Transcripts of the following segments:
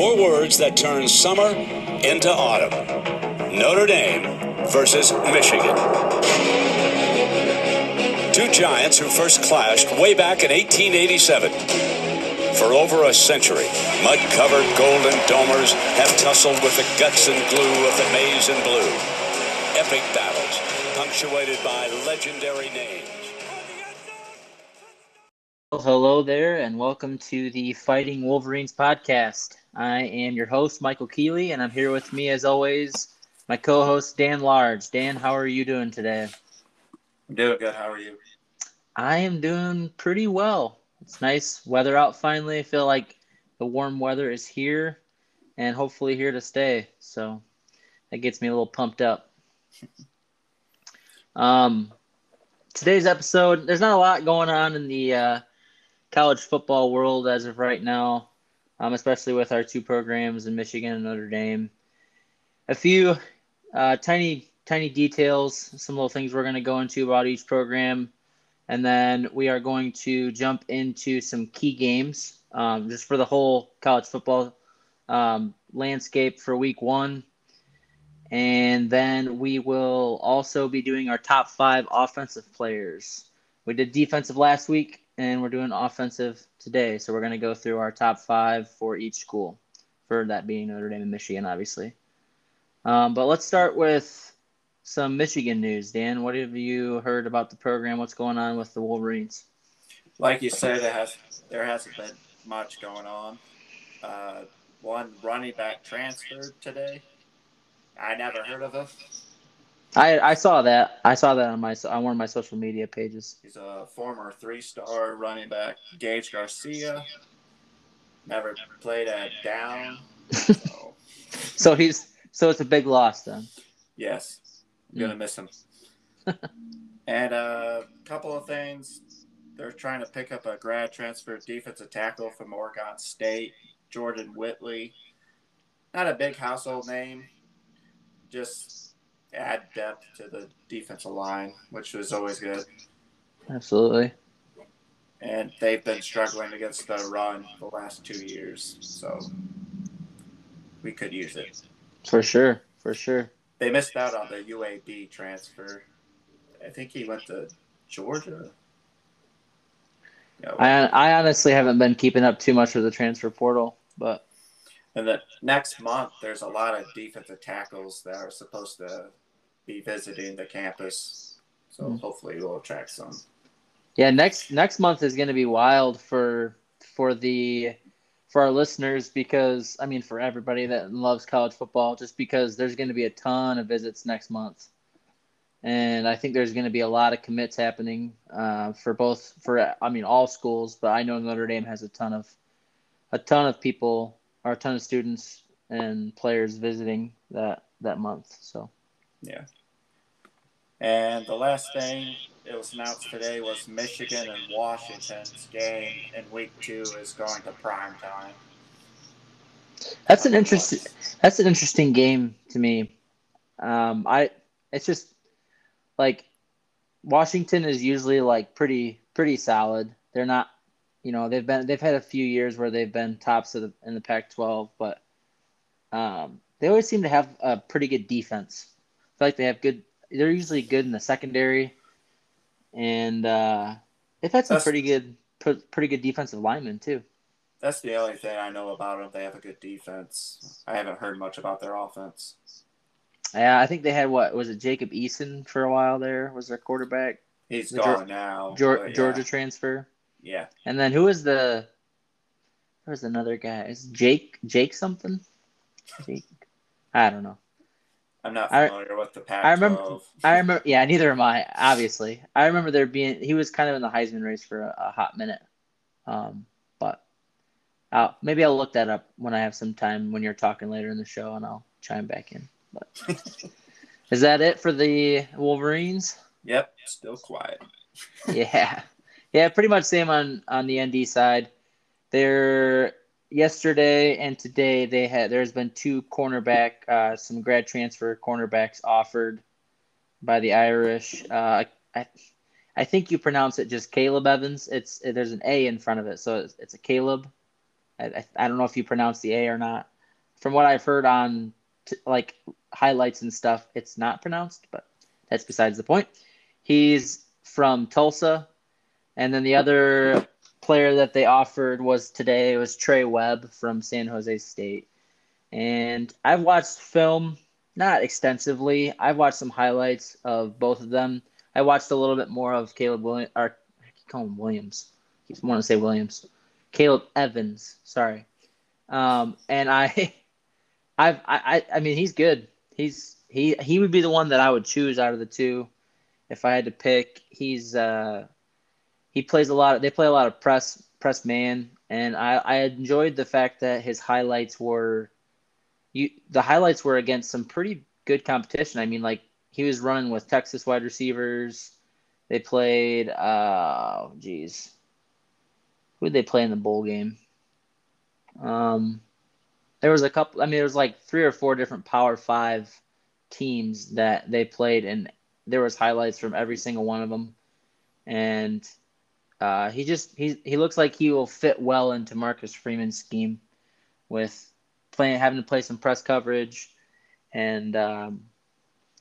Four words that turn summer into autumn. Notre Dame versus Michigan. Two giants who first clashed way back in 1887. For over a century, mud-covered golden domers have tussled with the guts and glue of the maize and blue. Epic battles, punctuated by legendary names. Hello there, and welcome to the Fighting Wolverines podcast. I am your host, Michael Keeley, and I'm here with me, as always, my co host, Dan Large. Dan, how are you doing today? I'm doing good. How are you? I am doing pretty well. It's nice weather out finally. I feel like the warm weather is here and hopefully here to stay. So that gets me a little pumped up. Um, today's episode, there's not a lot going on in the uh, college football world as of right now, um, especially with our two programs in Michigan and Notre Dame. A few uh, tiny, tiny details, some little things we're going to go into about each program. And then we are going to jump into some key games um, just for the whole college football um, landscape for week one. And then we will also be doing our top five offensive players. We did defensive last week, and we're doing offensive today. So we're going to go through our top five for each school, for that being Notre Dame and Michigan, obviously. Um, but let's start with some Michigan news. Dan, what have you heard about the program? What's going on with the Wolverines? Like you said, there has there hasn't been much going on. Uh, one running back transferred today. I never heard of him. I I saw that. I saw that on my on one of my social media pages. He's a former three-star running back, Gage Garcia. Never played at down. So, so he's so it's a big loss then. Yes. I'm gonna mm. miss him. and a couple of things. They're trying to pick up a grad transfer defensive tackle from Oregon State, Jordan Whittley. Not a big household name, just add depth to the defensive line, which was always good. Absolutely. And they've been struggling against the run the last two years, so we could use it. For sure, for sure they missed out on the UAB transfer. I think he went to Georgia. I I honestly haven't been keeping up too much with the transfer portal, but and the next month there's a lot of defensive tackles that are supposed to be visiting the campus, so mm-hmm. hopefully we'll attract some. Yeah, next next month is going to be wild for for the for our listeners because I mean for everybody that loves college football, just because there's going to be a ton of visits next month, and I think there's going to be a lot of commits happening uh, for both for I mean all schools, but I know Notre Dame has a ton of a ton of people or a ton of students and players visiting that that month. So yeah. And the last thing it was announced today was Michigan and Washington's game in week two is going to prime time. That's an interesting. That's an interesting game to me. Um, I it's just like Washington is usually like pretty pretty solid. They're not, you know, they've been they've had a few years where they've been tops of the, in the Pac-12, but um, they always seem to have a pretty good defense. I feel like they have good. They're usually good in the secondary and uh, they've had some that's, pretty good, pretty good defensive linemen too. That's the only thing I know about them. They have a good defense. I haven't heard much about their offense. Yeah, I think they had what was it? Jacob Eason for a while there was their quarterback. He's the gone now. Georgia, Georgia transfer. Yeah. And then who was the? There was another guy. Is Jake Jake something? Jake. I don't know. I'm not familiar I, with the Pac-12. I remember. I remember. Yeah, neither am I. Obviously, I remember there being. He was kind of in the Heisman race for a, a hot minute. Um, but I'll, maybe I'll look that up when I have some time when you're talking later in the show, and I'll chime back in. But is that it for the Wolverines? Yep, still quiet. yeah, yeah, pretty much same on on the ND side. They're yesterday and today they had there's been two cornerback uh, some grad transfer cornerbacks offered by the Irish. Uh, I I think you pronounce it just Caleb Evans. It's there's an A in front of it, so it's, it's a Caleb I, I don't know if you pronounce the A or not. From what I've heard on t- like highlights and stuff, it's not pronounced, but that's besides the point. He's from Tulsa, and then the other player that they offered was today was Trey Webb from San Jose State. And I've watched film, not extensively. I've watched some highlights of both of them. I watched a little bit more of Caleb Williams, or I keep calling him Williams. I keep wanting to say Williams. Caleb Evans, sorry. Um, and I, I've, I, I mean, he's good. He's he he would be the one that I would choose out of the two, if I had to pick. He's uh, he plays a lot. Of, they play a lot of press press man, and I I enjoyed the fact that his highlights were, you the highlights were against some pretty good competition. I mean, like he was running with Texas wide receivers. They played, uh, geez, who did they play in the bowl game? Um, there was a couple. I mean, there was like three or four different Power Five teams that they played, and there was highlights from every single one of them. And uh, he just he he looks like he will fit well into Marcus Freeman's scheme, with playing having to play some press coverage, and um,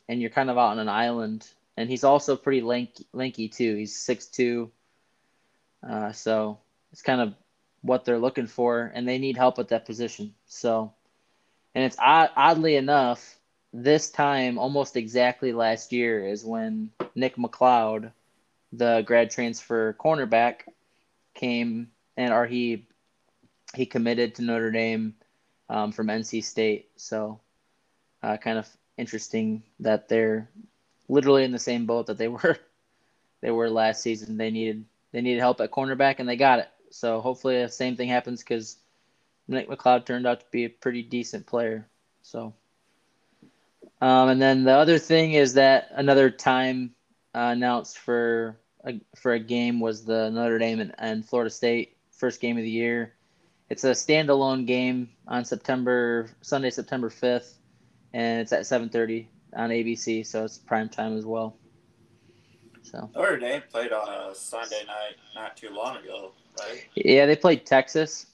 and you're kind of out on an island. And he's also pretty lanky, lanky too. He's six two. Uh, so it's kind of what they're looking for, and they need help at that position. So, and it's odd, oddly enough, this time almost exactly last year is when Nick McCloud, the grad transfer cornerback, came and or he he committed to Notre Dame um, from NC State. So, uh, kind of interesting that they're literally in the same boat that they were they were last season. They needed they needed help at cornerback and they got it. So hopefully the same thing happens because Nick McCloud turned out to be a pretty decent player. So, um, and then the other thing is that another time uh, announced for a, for a game was the Notre Dame and, and Florida State first game of the year. It's a standalone game on September Sunday, September fifth, and it's at seven thirty on ABC, so it's prime time as well. So Notre Dame played on a Sunday night not too long ago, right? yeah, they played Texas,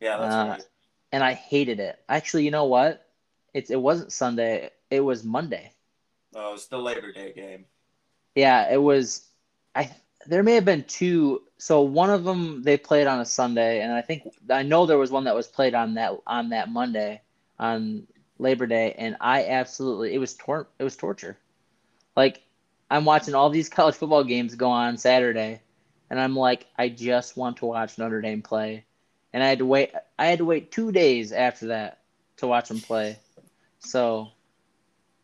Yeah, that's Uh, right. and I hated it. Actually, you know what? It's it wasn't Sunday. It was Monday. Oh, it's the Labor Day game. Yeah, it was. I there may have been two. So one of them they played on a Sunday, and I think I know there was one that was played on that on that Monday on Labor Day, and I absolutely it was tor- it was torture. Like I'm watching all these college football games go on Saturday, and I'm like, I just want to watch Notre Dame play, and I had to wait. I had to wait two days after that to watch them play. So,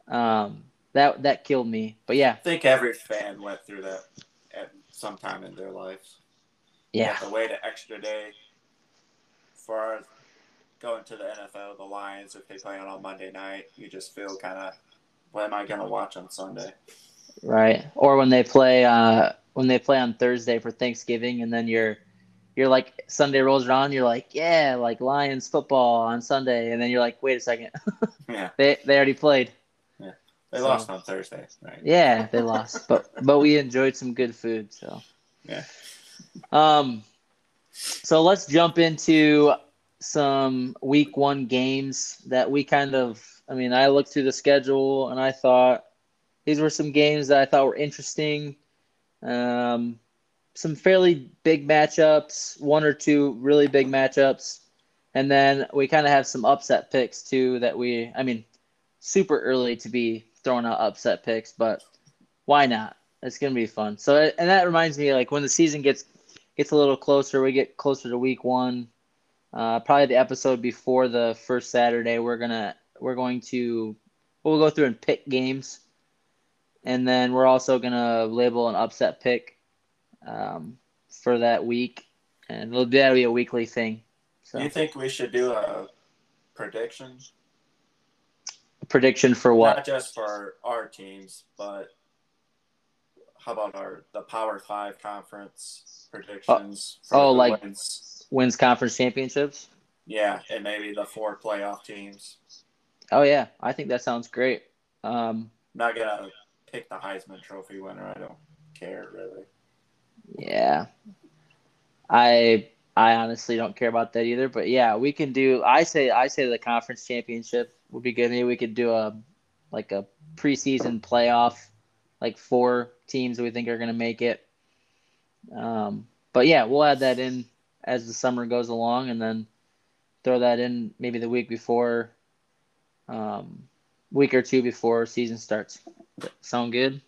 um, that that killed me. But yeah, I think every fan went through that at some time in their lives. Yeah. to wait an extra day for going to the NFL, the Lions, if they play on a Monday night. You just feel kind of, what am I going to watch on Sunday? Right. Or when they play uh when they play on Thursday for Thanksgiving and then you're you're like Sunday rolls around, you're like, yeah, like Lions football on Sunday and then you're like, wait a second. Yeah, they they already played. They So- lost on Thursday, right? Yeah, they lost. but but we enjoyed some good food, so Yeah. um so let's jump into some week 1 games that we kind of I mean, I looked through the schedule and I thought these were some games that I thought were interesting. Um, some fairly big matchups, one or two really big matchups, and then we kind of have some upset picks too. That we, I mean, super early to be throwing out upset picks, but why not? It's gonna be fun. So, and that reminds me, like when the season gets gets a little closer, we get closer to week one. Uh, probably the episode before the first Saturday, we're gonna we're going to we'll go through and pick games and then we're also gonna label an upset pick um, for that week, and it'll that'll be a weekly thing. So Do you think we should do a prediction? Prediction for what? Not just for our teams, but how about our the Power Five conference predictions? for oh, like- wins? Wins conference championships? yeah, and maybe the four playoff teams. Oh yeah, I think that sounds great. Um, not gonna pick the Heisman Trophy winner. I don't care really. yeah, I I honestly don't care about that either. But yeah, we can do. I say I say the conference championship would be good. Maybe we could do a like a preseason playoff, like four teams we think are going to make it. Um, but yeah, we'll add that in as the summer goes along, and then throw that in maybe the week before, um, week or two before season starts. Sound good?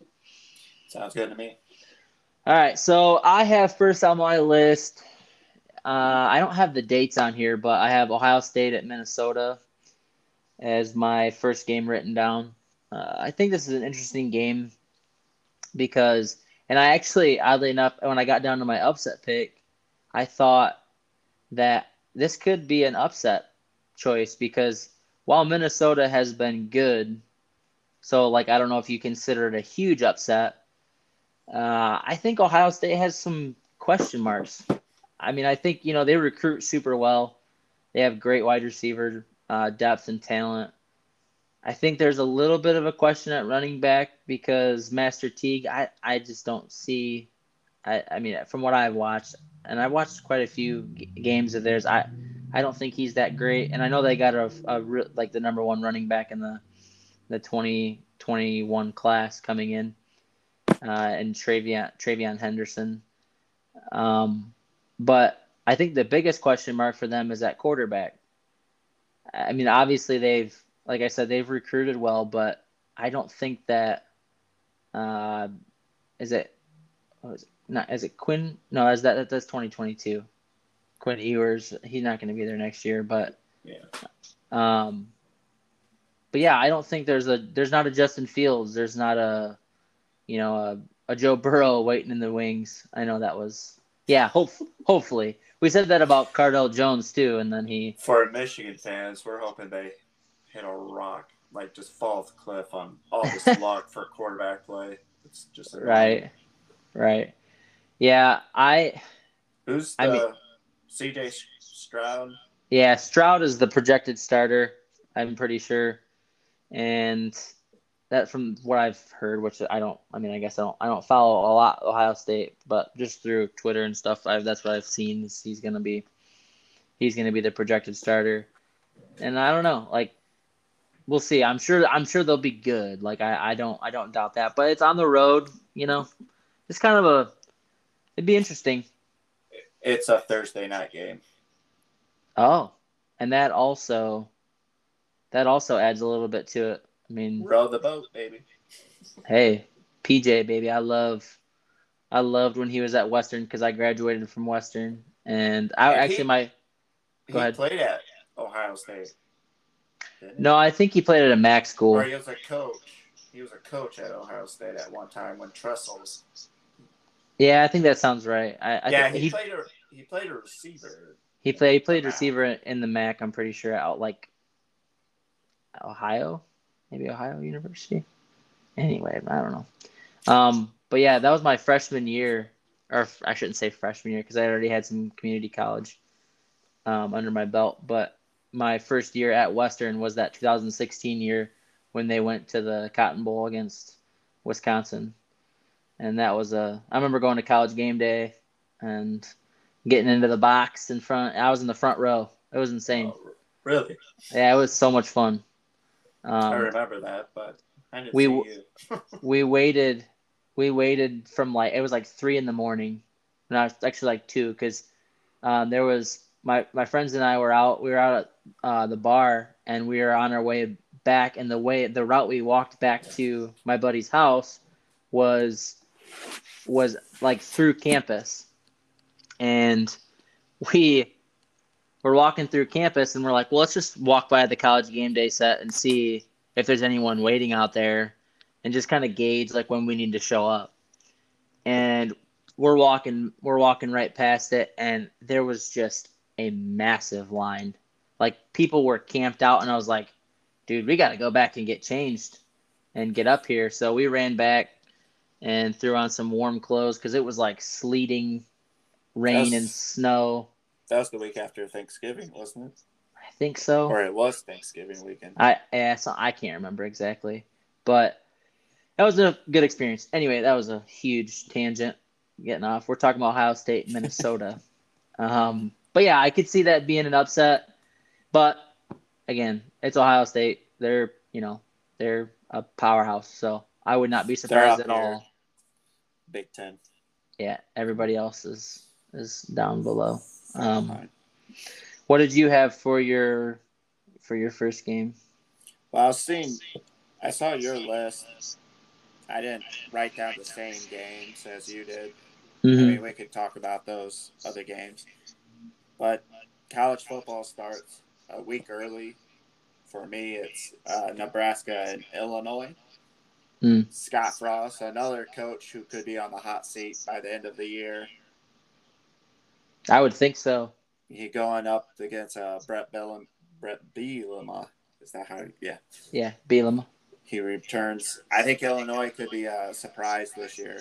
Sounds good to me. All right, so I have first on my list. Uh, I don't have the dates on here, but I have Ohio State at Minnesota as my first game written down. Uh, I think this is an interesting game because, and I actually, oddly enough, when I got down to my upset pick, I thought that this could be an upset choice because while Minnesota has been good, so like I don't know if you consider it a huge upset. Uh, I think Ohio State has some question marks. I mean, I think you know they recruit super well. They have great wide receiver uh, depth and talent. I think there's a little bit of a question at running back because Master Teague, I, I just don't see. I, I mean, from what I've watched, and I watched quite a few g- games of theirs, I I don't think he's that great. And I know they got a, a like the number one running back in the the 2021 class coming in, uh, and TreVeyon TreVeyon Henderson. Um, but I think the biggest question mark for them is at quarterback. I mean, obviously they've, like I said, they've recruited well, but I don't think that, uh, is it, is it not, is it Quinn? No, is that, that's 2022. Quinn Ewers, he's not going to be there next year, but, Yeah. um, but yeah, I don't think there's a, there's not a Justin Fields. There's not a, you know, a, a Joe Burrow waiting in the wings. I know that was, yeah, hope, hopefully. We said that about Cardale Jones too, and then he, For Michigan fans, we're hoping they hit a rock, like just fall off the cliff on all this luck for a quarterback play. It's just right, right. Yeah, I, Who's the I mean- CJ Stroud? Yeah, Stroud is the projected starter. I'm pretty sure, and that from what I've heard, which I don't. I mean, I guess I don't. I don't follow a lot Ohio State, but just through Twitter and stuff, I've, that's what I've seen. Is he's gonna be, he's gonna be the projected starter, and I don't know. Like, we'll see. I'm sure. I'm sure they'll be good. Like, I, I don't. I don't doubt that. But it's on the road. You know, it's kind of a. It'd be interesting. It's a Thursday night game. Oh, and that also that also adds a little bit to it. I mean, Row the boat, baby. hey, PJ baby, I love I loved when he was at Western cuz I graduated from Western and I And actually he- my He Go ahead. played at Ohio State. No, I think he played at a Mac school. Or he was a coach. He was a coach at Ohio State at one time when Tressel was. Yeah, I think that sounds right. I, I yeah, think he, he played a he played a receiver. he played he played receiver in the Mac, I'm pretty sure out like Ohio, maybe Ohio University. Anyway, I don't know. Um, but yeah, that was my freshman year, or I shouldn't say freshman year because I already had some community college um, under my belt. But my first year at Western was that 2016 year when they went to the Cotton Bowl against Wisconsin, and that was a. I remember going to college game day and getting into the box in front. I was in the front row. It was insane. Oh, really? Yeah, it was so much fun. I Um, remember that, but I didn't we we waited we waited from like it was like three in the morning. No it's actually like two because um, there was my my friends and i were out we were out at uh, the bar and we were on our way back and the way the route we walked back to my buddy's house was was like through campus. And we were walking through campus and we're like well let's just walk by the college game day set and see if there's anyone waiting out there and just kind of gauge like when we need to show up. And we're walking we're walking right past it and there was just a massive line. Like people were camped out and I was like, dude, we got to go back and get changed and get up here. So we ran back and threw on some warm clothes cuz it was like sleeting rain That's- and snow. That was the week after Thanksgiving, wasn't it? I think so. Or it was Thanksgiving weekend. I yeah, so I can't remember exactly, but that was a good experience. Anyway, that was a huge tangent. Getting off, we're talking about Ohio State, Minnesota. um, but yeah, I could see that being an upset. But again, it's Ohio State. They're you know they're a powerhouse, so I would not be surprised at all. Big Ten. Yeah, everybody else is is down below. Um, what did you have for your for your first game? Well, I was seeing, I saw your list. I didn't write down the same games as you did. I Mhm. mean, we could talk about those other games. But college football starts a week early. For me, it's uh, Nebraska and Illinois. Mm. Scott Frost, another coach who could be on the hot seat by the end of the year. I would think so. He going up against uh, Bret Bielema. Bret Bielema. Is that how? Yeah. Yeah, Bielema. He returns. I think Illinois could be a surprise this year.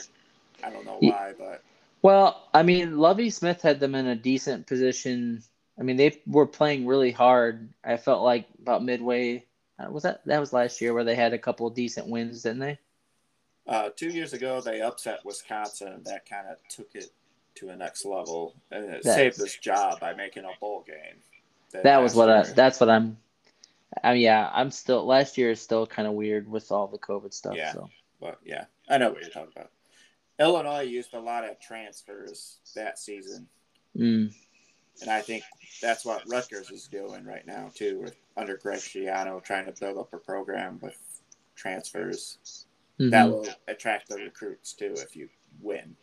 I don't know why, but Well, I mean, Lovie Smith had them in a decent position. I mean, they were playing really hard. I felt like about midway. uh, Was that that was last year where they had a couple of decent wins, didn't they? Uh, two years ago, they upset Wisconsin, and that kind of took it to a next level, and it saved this job by making a bowl game. That was what I. That's what I'm. I mean, yeah, I'm still. Last year is still kind of weird with all the COVID stuff. Yeah. So But yeah, I know what you're talking about. Illinois used a lot of transfers that season, mm, and I think that's what Rutgers is doing right now too, with under Greg Schiano trying to build up a program with transfers mhm. that will attract the recruits too if you win.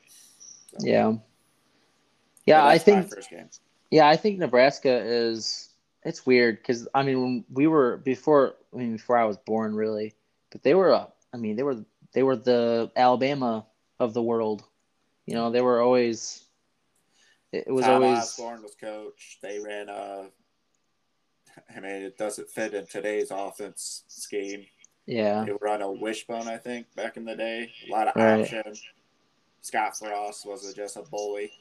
So, yeah. Yeah, I think. first game. Yeah, I think Nebraska is. It's weird because I mean, when we were before. I mean, before I was born, really, but they were. uh, I mean, they were. They were the Alabama of the world. You know, they were always. It was Tom always. Osborne was coach. They ran a. I mean, it doesn't fit in today's offense scheme. Yeah. They run a wishbone, I think, back in the day. A lot of Right. option. Scott Frost was just a bully.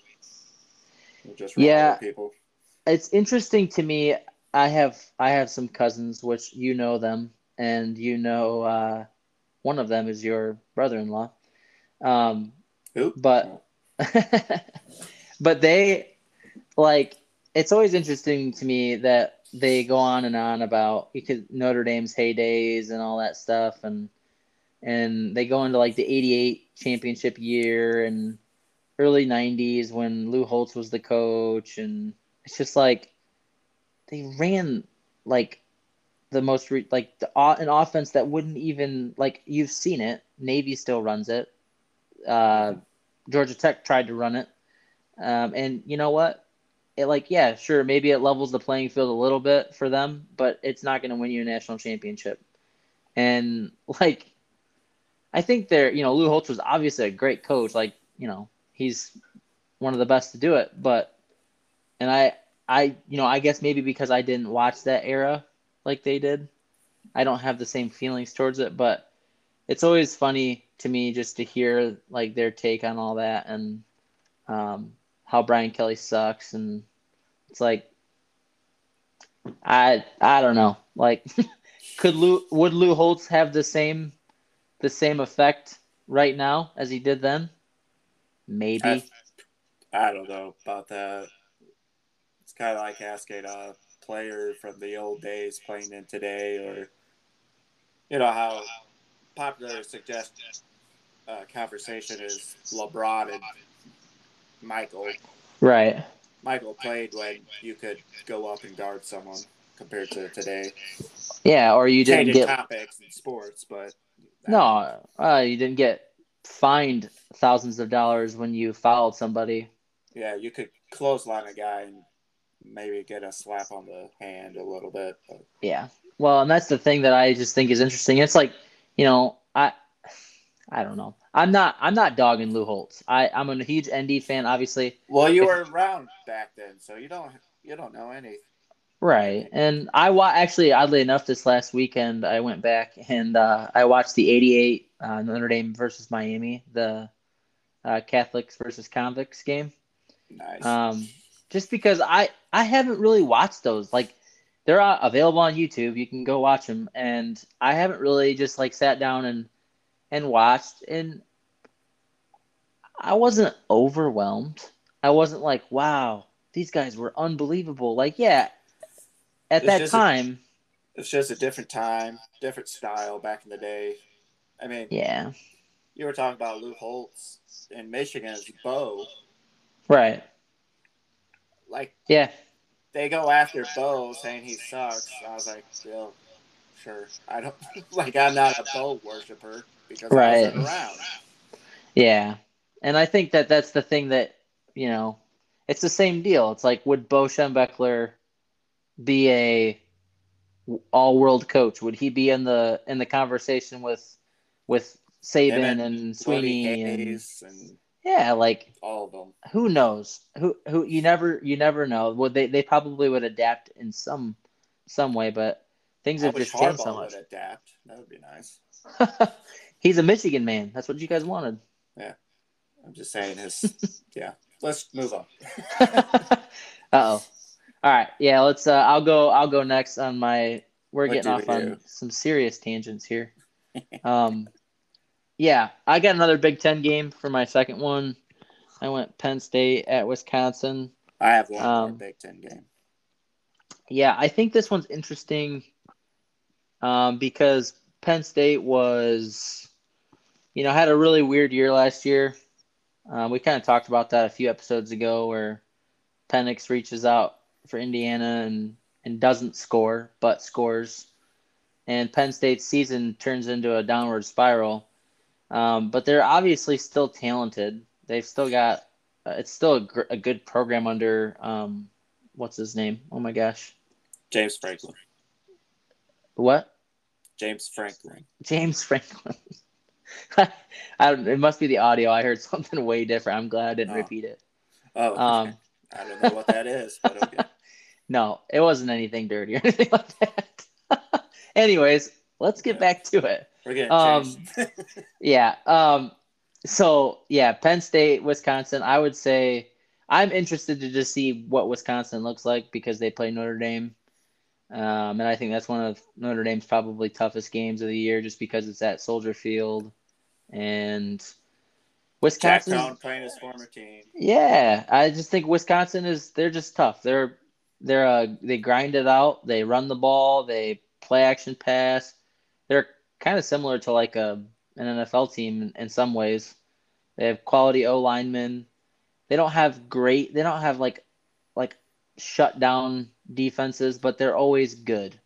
Just Yeah. yeah. people. it's interesting to me. I have I have some cousins, which you know them, and you know uh, one of them is your brother-in-law. Um, Who? but but they like it's always interesting to me that they go on and on about because Notre Dame's heydays and all that stuff and and they go into like the 88 championship year and early 90s when Lou Holtz was the coach and it's just like they ran like the most re- like the, an offense that wouldn't even like you've seen it. Navy still runs it. Uh, Georgia Tech tried to run it. Um, and you know what? It like yeah sure maybe it levels the playing field a little bit for them but it's not going to win you a national championship. And like I think they're you know Lou Holtz was obviously a great coach like you know he's one of the best to do it but and I I you know I guess maybe because I didn't watch that era like they did I don't have the same feelings towards it but it's always funny to me just to hear like their take on all that and um, how Brian Kelly sucks and it's like I I don't know like could Lou would Lou Holtz have the same the same effect right now as he did then maybe I, I don't know about that. It's kind of like asking a player from the old days playing in today, or you know how popular suggest uh, conversation is LeBron and Michael. right Michael played when you could go up and guard someone compared to today. yeah or you didn't Changing get topics in sports, but no uh, you didn't get fined thousands of dollars when you fouled somebody yeah, you could clothesline a guy and maybe get a slap on the hand a little bit. But Yeah. Well, and that's the thing that I just think is interesting. It's like, you know, I I don't know. I'm not I'm not dogging Lou Holtz. I I'm a huge ND fan, obviously. well, you were around back then, so you don't you don't know any. Right. And I wa- actually oddly enough this last weekend I went back and uh, I watched the 88 uh, Notre Dame versus Miami, the uh, Catholics versus convicts game. Nice. um, just because I I haven't really watched those. Like they're uh, available on YouTube. You can go watch them, and I haven't really just like sat down and and watched. And I wasn't overwhelmed. I wasn't like, wow, these guys were unbelievable. Like, yeah, at It's that just a- time, It's just a different time, different style back in the day. I mean, yeah, you were talking about Lou Holtz in Michigan Michigan's Bo. right, Like yeah, they go after Bo saying he sucks. I was like, well, sure. I don't like. I'm not a Bo worshiper because I Right. wasn't around. yeah. And I think that that's the thing that you know, it's the same deal. It's like, would Bo Schembechler be a all-world coach? Would he be in the in the conversation with with Saban and and Swinney and and yeah, like all of them. who knows who who you never you never know would they they probably would adapt in some some way but things I have just changed so much would adapt. That would be nice. he's a michigan man that's what you guys wanted Yeah, I'm just saying his. yeah. Let's move on. uh-oh all right yeah let's uh i'll go i'll go next on my we're What getting off we on some serious tangents here um yeah i got another big ten game for my second one i went penn state at wisconsin I have one more Um, Big Ten game. Yeah, I think this one's interesting um, because Penn State was, you know, had a really weird year last year. Um, we kind of talked about that a few episodes ago where Penix reaches out for Indiana and, and doesn't score, but scores. And Penn State's season turns into a downward spiral. Um, but they're obviously still talented. They've still got, uh, it's still a, gr- a good program under, um, what's his name? Oh my gosh. James Franklin. What? James Franklin. James Franklin. I don't, it must be the audio. I heard something way different. I'm glad I didn't Oh. repeat it. Oh, Um, I don't know what that is, but okay. no, it wasn't anything dirty or anything like that. Anyways, let's get Yeah. back to it. We're getting Um. Yeah. Um. So yeah, Penn State, Wisconsin. I would say I'm interested to just see what Wisconsin looks like because they play Notre Dame, um, and I think that's one of Notre Dame's probably toughest games of the year, just because it's at Soldier Field, and Jack Wisconsin. Playing his former team. Yeah, I just think Wisconsin is they're just tough. They're they're uh, they grind it out. They run the ball. They play action pass. They're kind of similar to like a an NFL team in, in some ways. They have quality O linemen. They don't have great. They don't have like like shut down defenses, but they're always good.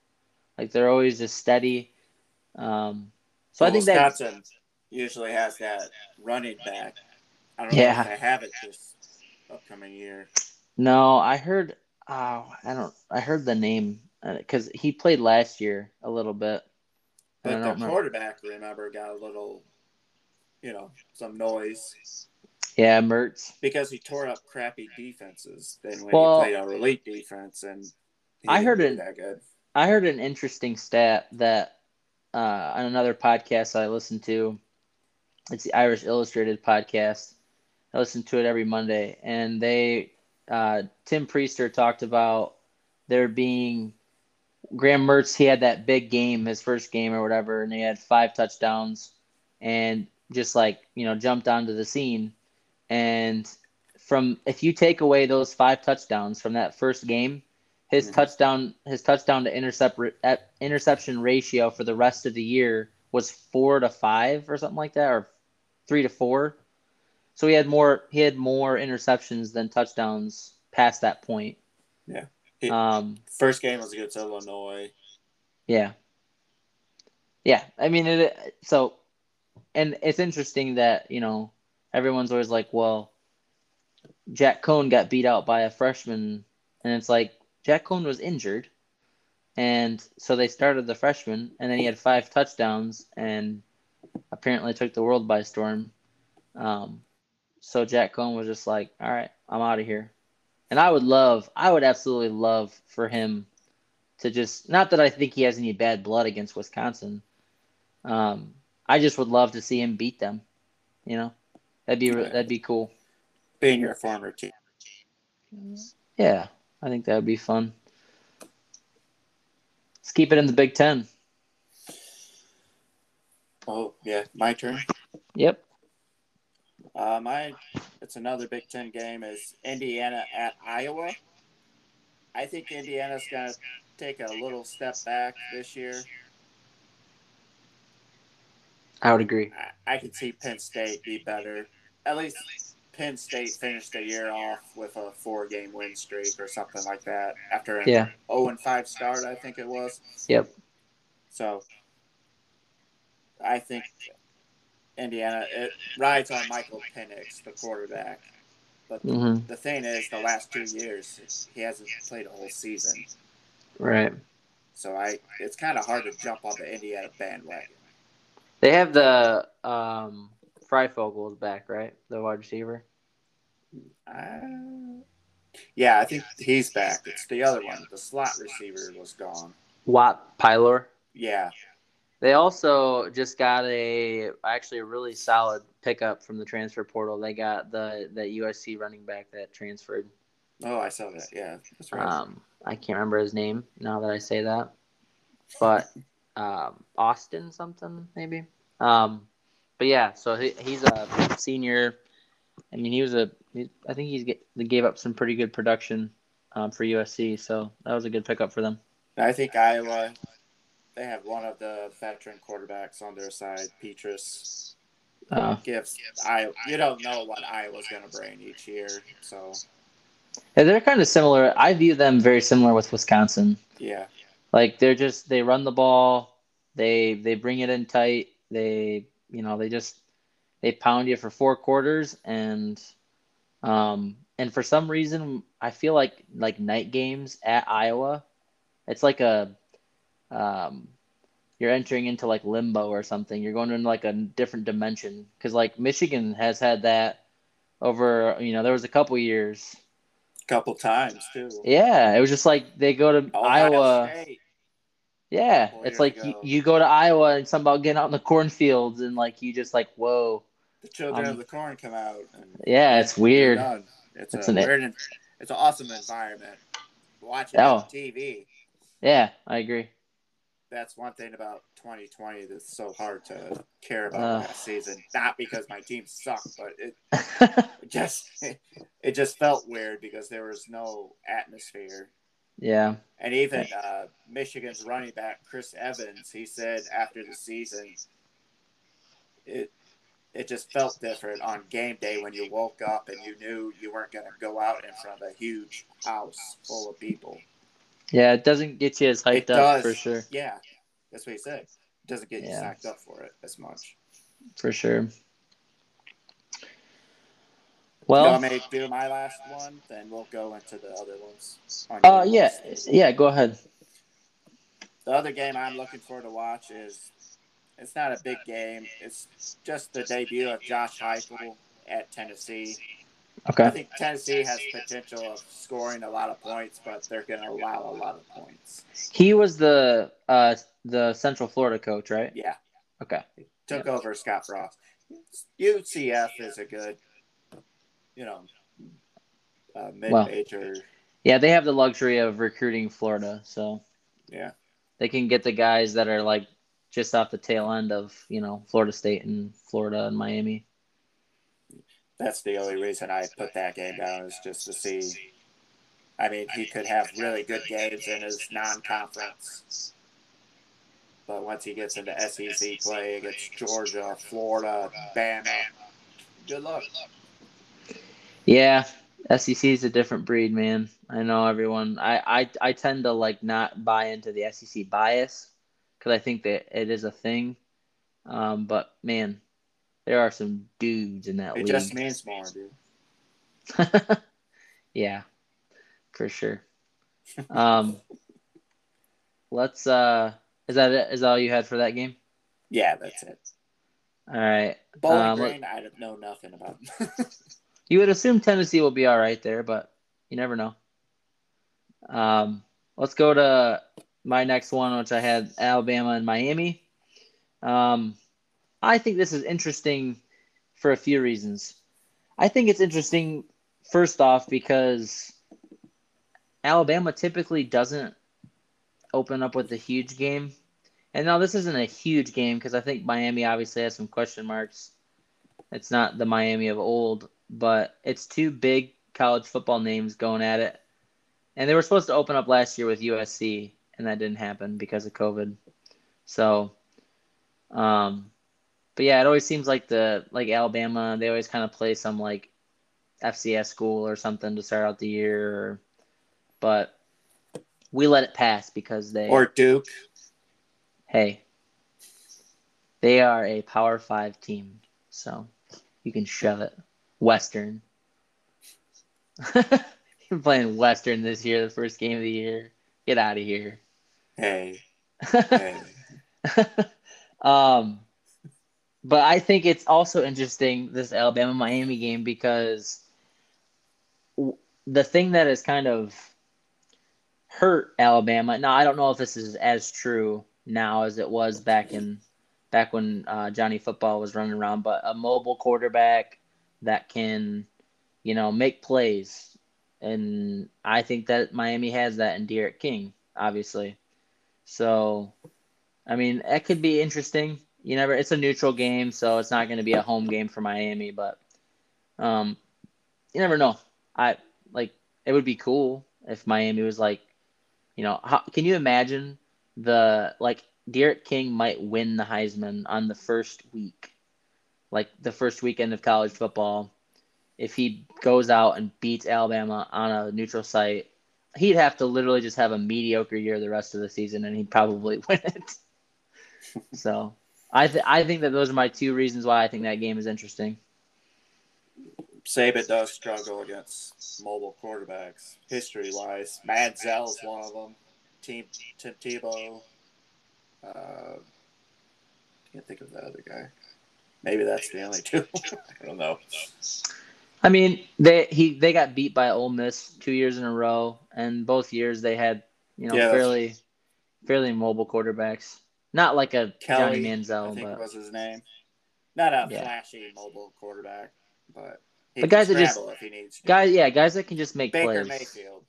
Like they're always just steady. Um, so I think that Wisconsin usually has that running back. I don't know Yeah. if they have it this upcoming year. No, I heard. Oh, I don't. I heard the name because he played last year a little bit. And But I the remember. quarterback, remember, got a little, you know, some noise Yeah, Mertz. because he tore up crappy defenses. Then when Well, he played our elite defense, and he I heard do it- that good. I heard an interesting stat that uh, on another podcast I listened to. It's the Irish Illustrated podcast. I listen to it every Monday, and they uh, Tim Prister talked about there being Graham Mertz. He had that big game, his first game or whatever, and he had five touchdowns, and just like you know jumped onto the scene. And from if you take away those five touchdowns from that first game, his Mhm. touchdown his touchdown to intercept interception ratio for the rest of the year was four to five or something like that, or three to four. So he had more he had more interceptions than touchdowns past that point. Yeah. Um. First game was against Illinois. Yeah. Yeah. I mean, it, so, and it's interesting that, you know, everyone's always like, well, Jack Coan got beat out by a freshman. And it's like, Jack Coan was injured. And so they started the freshman, and then he had five touchdowns and apparently took the world by storm. Um, so Jack Coan was just like, all right, I'm out of here. And I would love, I would absolutely love for him to just not that I think he has any bad blood against Wisconsin. Um, I just would love to see him beat them. You know, that'd be that'd be cool. Being your former team. Yeah, I think that would be fun. Let's keep it in the Big Ten. Oh yeah, my turn. Yep. Uh, my it's another Big Ten game. Is Indiana at Iowa? I think Indiana's going to take a little step back this year. I would agree. I, I could see Penn State be better. At least Penn State finished the year off with a four game win streak or something like that after an Yeah. 0 and 5 start, I think it was. Yep. So I think Indiana, it rides on Michael Penix, the quarterback. But hmm the thing is, the last two years, he hasn't played a whole season. Right. So I, it's kind of hard to jump on the Indiana bandwagon. They have the um, Fryfogle's back, right? The wide receiver. Uh, yeah, I think he's back. It's the other one. The slot receiver was gone. Whop Philyor. Yeah, They also just got a actually a really solid pickup from the transfer portal. They got the that USC running back that transferred. Oh, I saw that. Yeah, that's right. Um, I can't remember his name now that I say that, but um, Austin something maybe. Um, but yeah, so he, he's a senior. I mean, he was a. He, I think he's get, they gave up some pretty good production um, for USC, so that was a good pickup for them. I think Iowa, they have one of the veteran quarterbacks on their side, Petras. Uh, Gives Iowa. You don't know what Iowa's going to bring each year, so yeah, they're kind of similar. I view them very similar with Wisconsin. yeah. Like they're just they run the ball, they they bring it in tight. They you know they just they pound you for four quarters and um and for some reason I feel like like night games at Iowa, it's like a um you're entering into like limbo or something. You're going into like a different dimension because like Michigan has had that over you know there was a couple years. couple times too. Yeah, it was just like they go to Ohio Iowa. State. Yeah, it's like you, you go to Iowa and something about getting out in the cornfields and like you just like whoa. The children Um, of the corn come out. And Yeah, it's weird. It's, It's a an- weird. It's an awesome environment. Watching it Oh. on TV. Yeah, I agree. That's one thing about 2020 that's so hard to care about Uh. last season. Not because my team sucked, but it just it just felt weird because there was no atmosphere. yeah, And even uh, Michigan's running back Chris Evans, he said after the season, it it just felt different on game day when you woke up and you knew you weren't going to go out in front of a huge house full of people. Yeah, it doesn't get you as hyped It up does. for sure, Yeah, that's what he said. It doesn't get you Yeah. psyched up for it as much. for sure. you Well, want me to do my last one? Then we'll go into the other ones. on uh, yeah, list. yeah, go ahead. The other game I'm looking forward to watch is it's not a big game. It's just the debut of Josh Heupel at Tennessee. I think Tennessee has potential of scoring a lot of points, but they're going to allow a lot of points. he was the uh the Central Florida coach, right? Yeah, Okay, took over Scott Frost. UCF is a good, you know, uh, mid-major. yeah, they have the luxury of recruiting Florida, so yeah, they can get the guys that are like just off the tail end of you know Florida State and Florida and Miami. That's the only reason I put that game down is just to see. I mean, he could have really good games in his non-conference, but once he gets into SEC play against Georgia, Florida, Bama, good luck. Yeah, SEC is a different breed, man. I know everyone. I I, I tend to like not buy into the SEC bias because I think that it is a thing. Um, but man, there are some dudes in that It league. just more, dude. yeah, for sure. Um, let's. Uh, is that it? Is that all you had for that game? Yeah, that's it. All right. Bowling Um, Green, I don't know nothing about. You would assume Tennessee will be all right there, but you never know. Um, let's go to my next one, which I had Alabama and Miami. Um, I think this is interesting for a few reasons. I think it's interesting, first off, because Alabama typically doesn't open up with a huge game. And now this isn't a huge game because I think Miami obviously has some question marks. It's not the Miami of old. but it's two big college football names going at it. And they were supposed to open up last year with USC, and that didn't happen because of COVID. So, um, but yeah, it always seems like the like Alabama, they always kind of play some like FCS school or something to start out the year. But we let it pass because they or Duke. Hey, they are a Power Five team, so you can shove it. Western. You're playing Western this year, the first game of the year. Get out of here. Hey. hey. um, but I think it's also interesting this Alabama Miami game because the thing that has kind of hurt Alabama. Now I don't know if this is as true now as it was back in back when uh, Johnny Football was running around, but a mobile quarterback that can, you know, make plays, and I think that Miami has that in D'Eriq King, obviously. So, I mean, that could be interesting you never. It's a neutral game, so it's not going to be a home game for Miami. But um, you never know. I like it would be cool if Miami was like, you know, how, can you imagine the like D'Eriq King might win the Heisman on the first week, like the first weekend of college football, if he goes out and beats Alabama on a neutral site. He'd have to literally just have a mediocre year the rest of the season, and he'd probably win it. so I th- I think that those are my two reasons why I think that game is interesting. Saban does struggle against mobile quarterbacks, history wise. Manziel's one of them. Team Tim Tebow. Uh, can't think of the other guy. Maybe that's the only two. I don't know. I mean, they he they got beat by Ole Miss two years in a row, and both years they had you know yeah, fairly fairly mobile quarterbacks. Not like a Kelly, Johnny Manziel, I think but was his name. Not a yeah. flashy mobile quarterback, but the guys that just guys, yeah, guys that can just make Baker plays. Mayfield.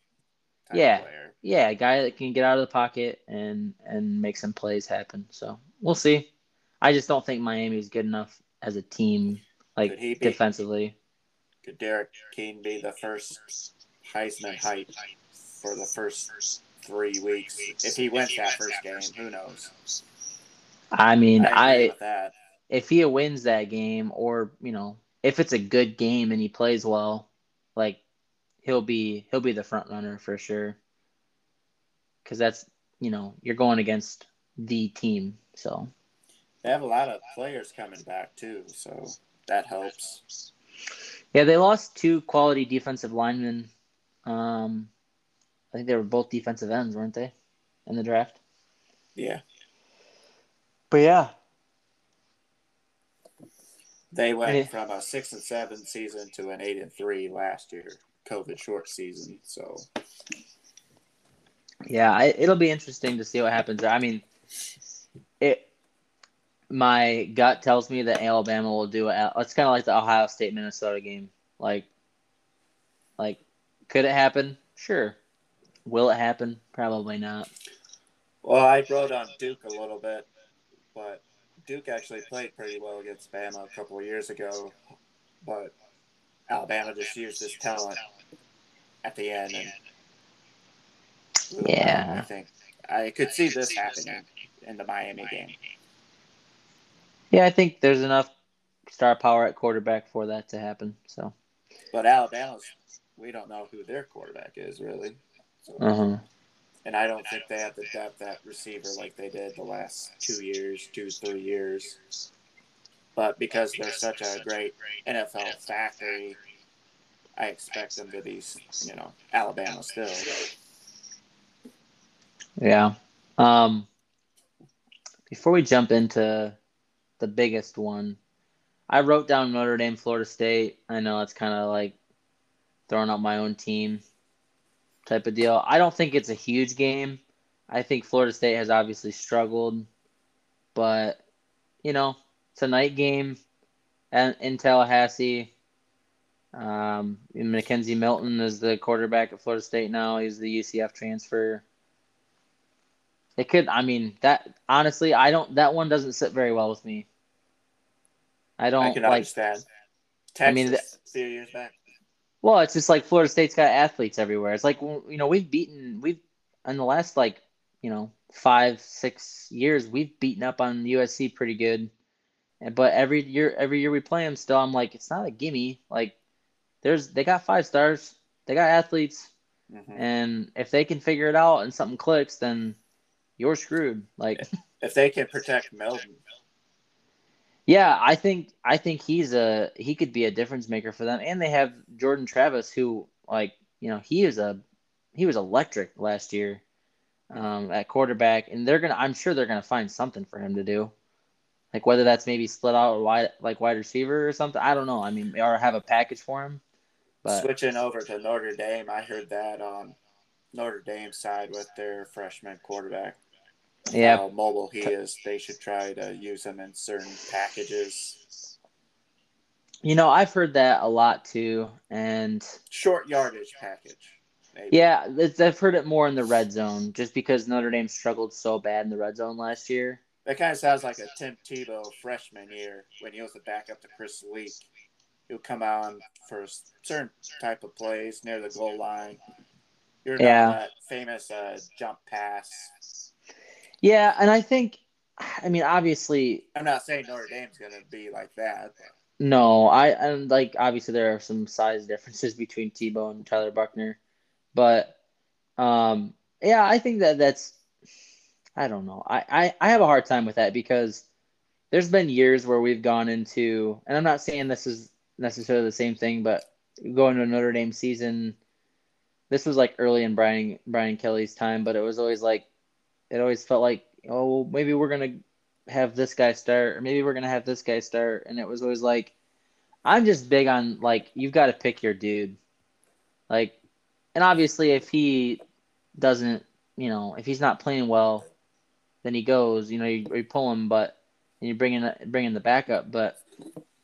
Yeah, yeah, a guy that can get out of the pocket and and make some plays happen. So we'll see. I just don't think Miami is good enough as a team, like could be, defensively. Could D'Eriq King be the first Heisman hype for the first three weeks? If he wins that first game, who knows? I mean, I, I if he wins that game, or you know, if it's a good game and he plays well, like he'll be he'll be the front runner for sure. Because that's you know you're going against the team, so they have a lot of players coming back too, so that helps. Yeah, they lost two quality defensive linemen. Um, I think they were both defensive ends, weren't they, in the draft? Yeah. But yeah. They went from a six and seven season to an eight and three last year, COVID short season. So. Yeah, I, it'll be interesting to see what happens. I mean, it. My gut tells me that Alabama will do it. It's kind of like the Ohio State Minnesota game. Like, like, could it happen? Sure. Will it happen? Probably not. Well, I wrote on Duke a little bit but Duke actually played pretty well against Bama a couple of years ago, but Alabama just used his talent at the end. And yeah, I think I could see this happening in the Miami game. Yeah, I think there's enough star power at quarterback for that to happen. So, but Alabama's we don't know who their quarterback is really. Uh-huh and I don't think they have the depth at receiver like they did the last two years, two three years. But because they're such a great NFL factory, I expect them to be, you know, Alabama still. Yeah. Um, before we jump into the biggest one, I wrote down Notre Dame, Florida State. I know it's kind of like throwing out my own team type of deal. I don't think it's a huge game. I think Florida State has obviously struggled, but you know, it's a night game in Tallahassee. Um, McKenzie Milton is the quarterback at Florida State now. He's the UCF transfer. It could. I mean, that honestly, I don't. That one doesn't sit very well with me. I don't. I can like, understand. Texas, I mean, a few years back. Well, it's just like Florida State's got athletes everywhere. It's like you know we've beaten we've in the last like you know five six years we've beaten up on USC pretty good, but every year every year we play them still I'm like it's not a gimme like there's they got five stars they got athletes Mm-hmm. and if they can figure it out and something clicks then you're screwed like If they can protect Milton, Yeah, I think I think he's a he could be a difference maker for them. And they have Jordan Travis, who like you know he is a he was electric last year um, at quarterback, and they're gonna I'm sure they're gonna find something for him to do, like whether that's maybe split out wide like wide receiver or something. I don't know. I mean, or have a package for him. But switching over to Notre Dame, I heard that on Notre Dame side with their freshman quarterback. Yeah, How mobile he is, they should try to use him in certain packages. you know I've heard that a lot too, and Short yardage package. Maybe. Yeah, it's, I've heard it more in the red zone, just because Notre Dame struggled so bad in the red zone last year. That kind of sounds like a Tim Tebow freshman year when he was the backup to Chris Leak. He would come on for a certain type of plays near the goal line. You're not Yeah. that famous uh, jump pass. Yeah, and I think, I mean, obviously, I'm not saying Notre Dame's going to be like that. but no, I and like obviously there are some size differences between Tebow and Tyler Buchner, but um, yeah, I think that that's, I don't know, I, I I have a hard time with that because there's been years where we've gone into, and I'm not saying this is necessarily the same thing, but going to Notre Dame season, this was like early in Brian Brian Kelly's time, but it was always like, it always felt like, oh, maybe we're gonna have this guy start, or maybe we're gonna have this guy start, and it was always like, I'm just big on like you've got to pick your dude, like, and obviously if he doesn't, you know, if he's not playing well, then he goes, you know, you, you pull him, but and you bring in bring in the backup, but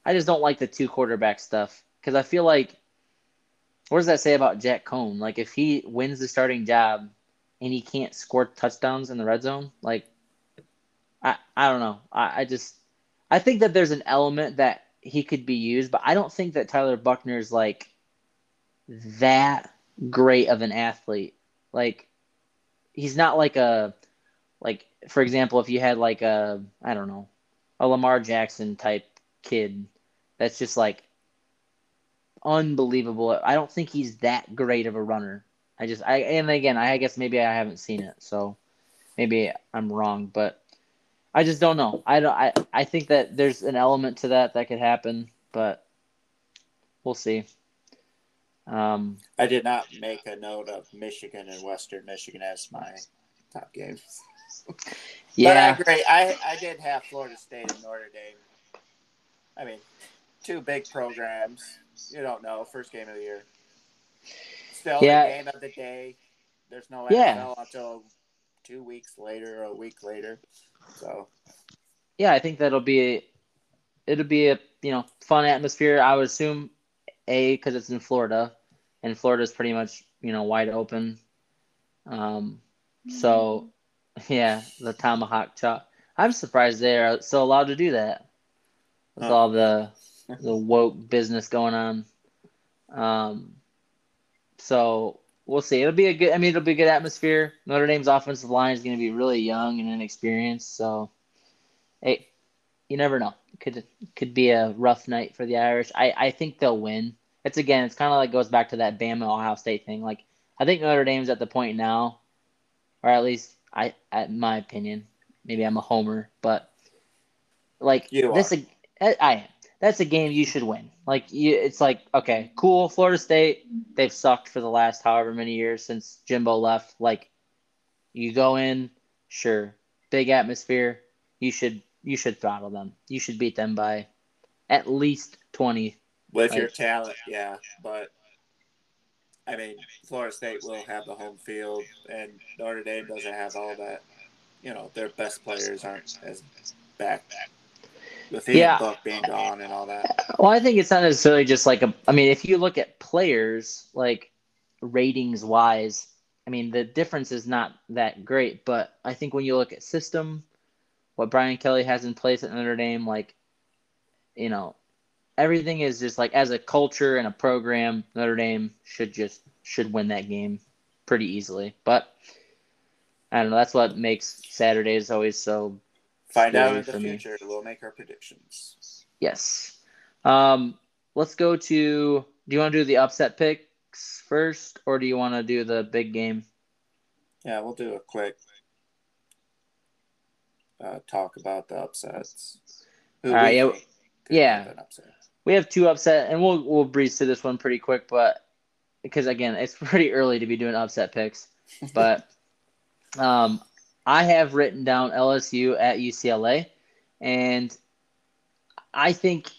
I just don't like the two quarterback stuff because I feel like what does that say about Jack Coan? Like if he wins the starting job and he can't score touchdowns in the red zone, like I I don't know. I, I just I think that there's an element that he could be used, but I don't think that Tyler Buchner's like that great of an athlete. Like he's not like a like for example, if you had like a I don't know, a Lamar Jackson type kid that's just like unbelievable. I don't think he's that great of a runner. I just I and again, I guess maybe I haven't seen it, so maybe I'm wrong, but I just don't know. I don't I I think that there's an element to that that could happen, but we'll see. Um I did not make a note of Michigan and Western Michigan as my top games. yeah. But I agree. I, I did have Florida State and Notre Dame. I mean, two big programs. You don't know. First game of the year. Still Yeah. the game of the day. There's no NFL Yeah. until two weeks later or a week later. So yeah, I think that'll be it'll be a you know fun atmosphere. I would assume a because it's in Florida, and Florida's pretty much you know wide open. Um, so yeah, the tomahawk chop. I'm surprised they're still allowed to do that with all the the woke business going on. Um, so we'll see. It'll be a good. I mean, it'll be a good atmosphere. Notre Dame's offensive line is going to be really young and inexperienced. So, hey, you never know. Could could be a rough night for the Irish. I I think they'll win. It's again. It's kind of like goes back to that Bama Ohio State thing. Like I think Notre Dame's at the point now, or at least I, at my opinion, maybe I'm a homer, but like You this, I. That's a game you should win. Like you, it's like okay, cool. Florida State, they've sucked for the last however many years since Jimbo left. Like you go in, sure, big atmosphere. You should you should throttle them. You should beat them by at least twenty. with your Right. talent, yeah. But I mean, Florida State will have the home field, and Notre Dame doesn't have all that. You know, their best players aren't as back. With Ian Yeah. Book being gone and all that. Well, I think it's not necessarily just like a. I mean, if you look at players, like ratings wise, I mean, the difference is not that great. But I think when you look at system, what Brian Kelly has in place at Notre Dame, like, you know, everything is just like as a culture and a program, Notre Dame should just should win that game pretty easily. But I don't know. That's what makes Saturdays always so. Find out in the for me. future. We'll make our predictions. Yes. Um, let's go to. Do you want to do the upset picks first, or do you want to do the big game? Yeah, we'll do a quick uh, talk about the upsets. Who All right, yeah, could yeah. have an upset. We have two upset, and we'll we'll breeze through this one pretty quick, but because again, it's pretty early to be doing upset picks. But um, I have written down LSU at UCLA, and I think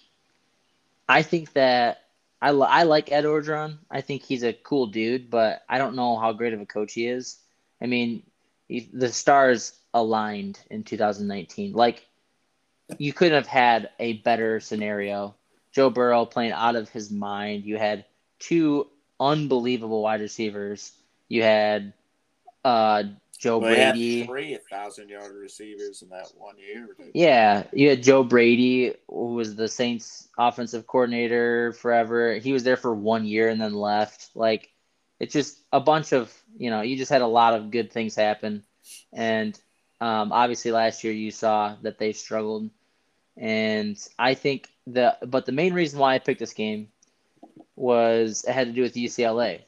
I think that I I like Ed Orgeron. I think he's a cool dude, but I don't know how great of a coach he is. I mean, he, the stars aligned in 2019. Like you couldn't have had a better scenario. Joe Burrow playing out of his mind. You had two unbelievable wide receivers. You had uh, Joe Well, he had Brady. three thousand yard receivers in that one year. Yeah, you had Joe Brady, who was the Saints offensive coordinator forever. He was there for one year and then left. Like, it's just a bunch of, you know, you just had a lot of good things happen. And um, obviously last year you saw that they struggled. And I think the, but the main reason why I picked this game was it had to do with UCLA.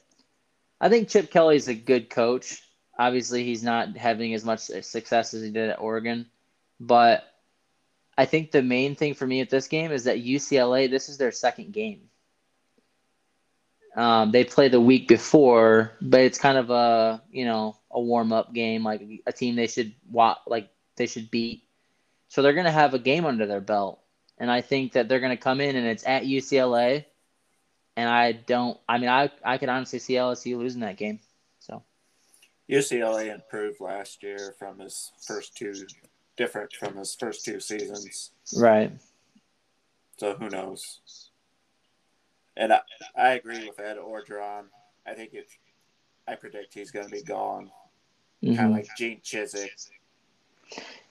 I think Chip Kelly's a good coach. Obviously, he's not having as much success as he did at Oregon. But I think the main thing for me at this game is that UCLA, this is their second game. Um, they play the week before, but it's kind of a you know a warm up game, like a team they should wa- like they should beat. So they're gonna have a game under their belt, and I think that they're gonna come in and it's at UCLA, and I don't. I mean, I I could honestly see LSU losing that game. UCLA improved last year from his first two, different from his first two seasons. right, So who knows? And I, I agree with Ed Orgeron. I think it. I predict he's going to be gone, kind Mhm. of like Gene Chizik.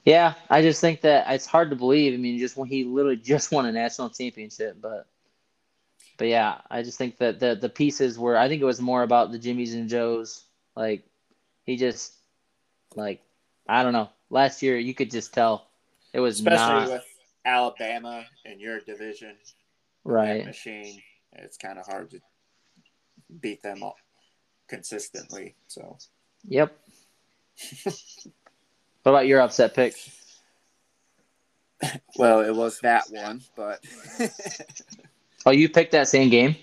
Yeah, I just think that it's hard to believe. I mean, just when he literally just won a national championship, but but yeah, I just think that the the pieces were. I think it was more about the Jimmys and Joes. Like he just like I don't know. Last year, you could just tell it was especially not with Alabama in your division. right. machine. It's kind of hard to beat them all consistently. So Yep. what about your upset pick? well, it was that one, but Oh, you picked that same game.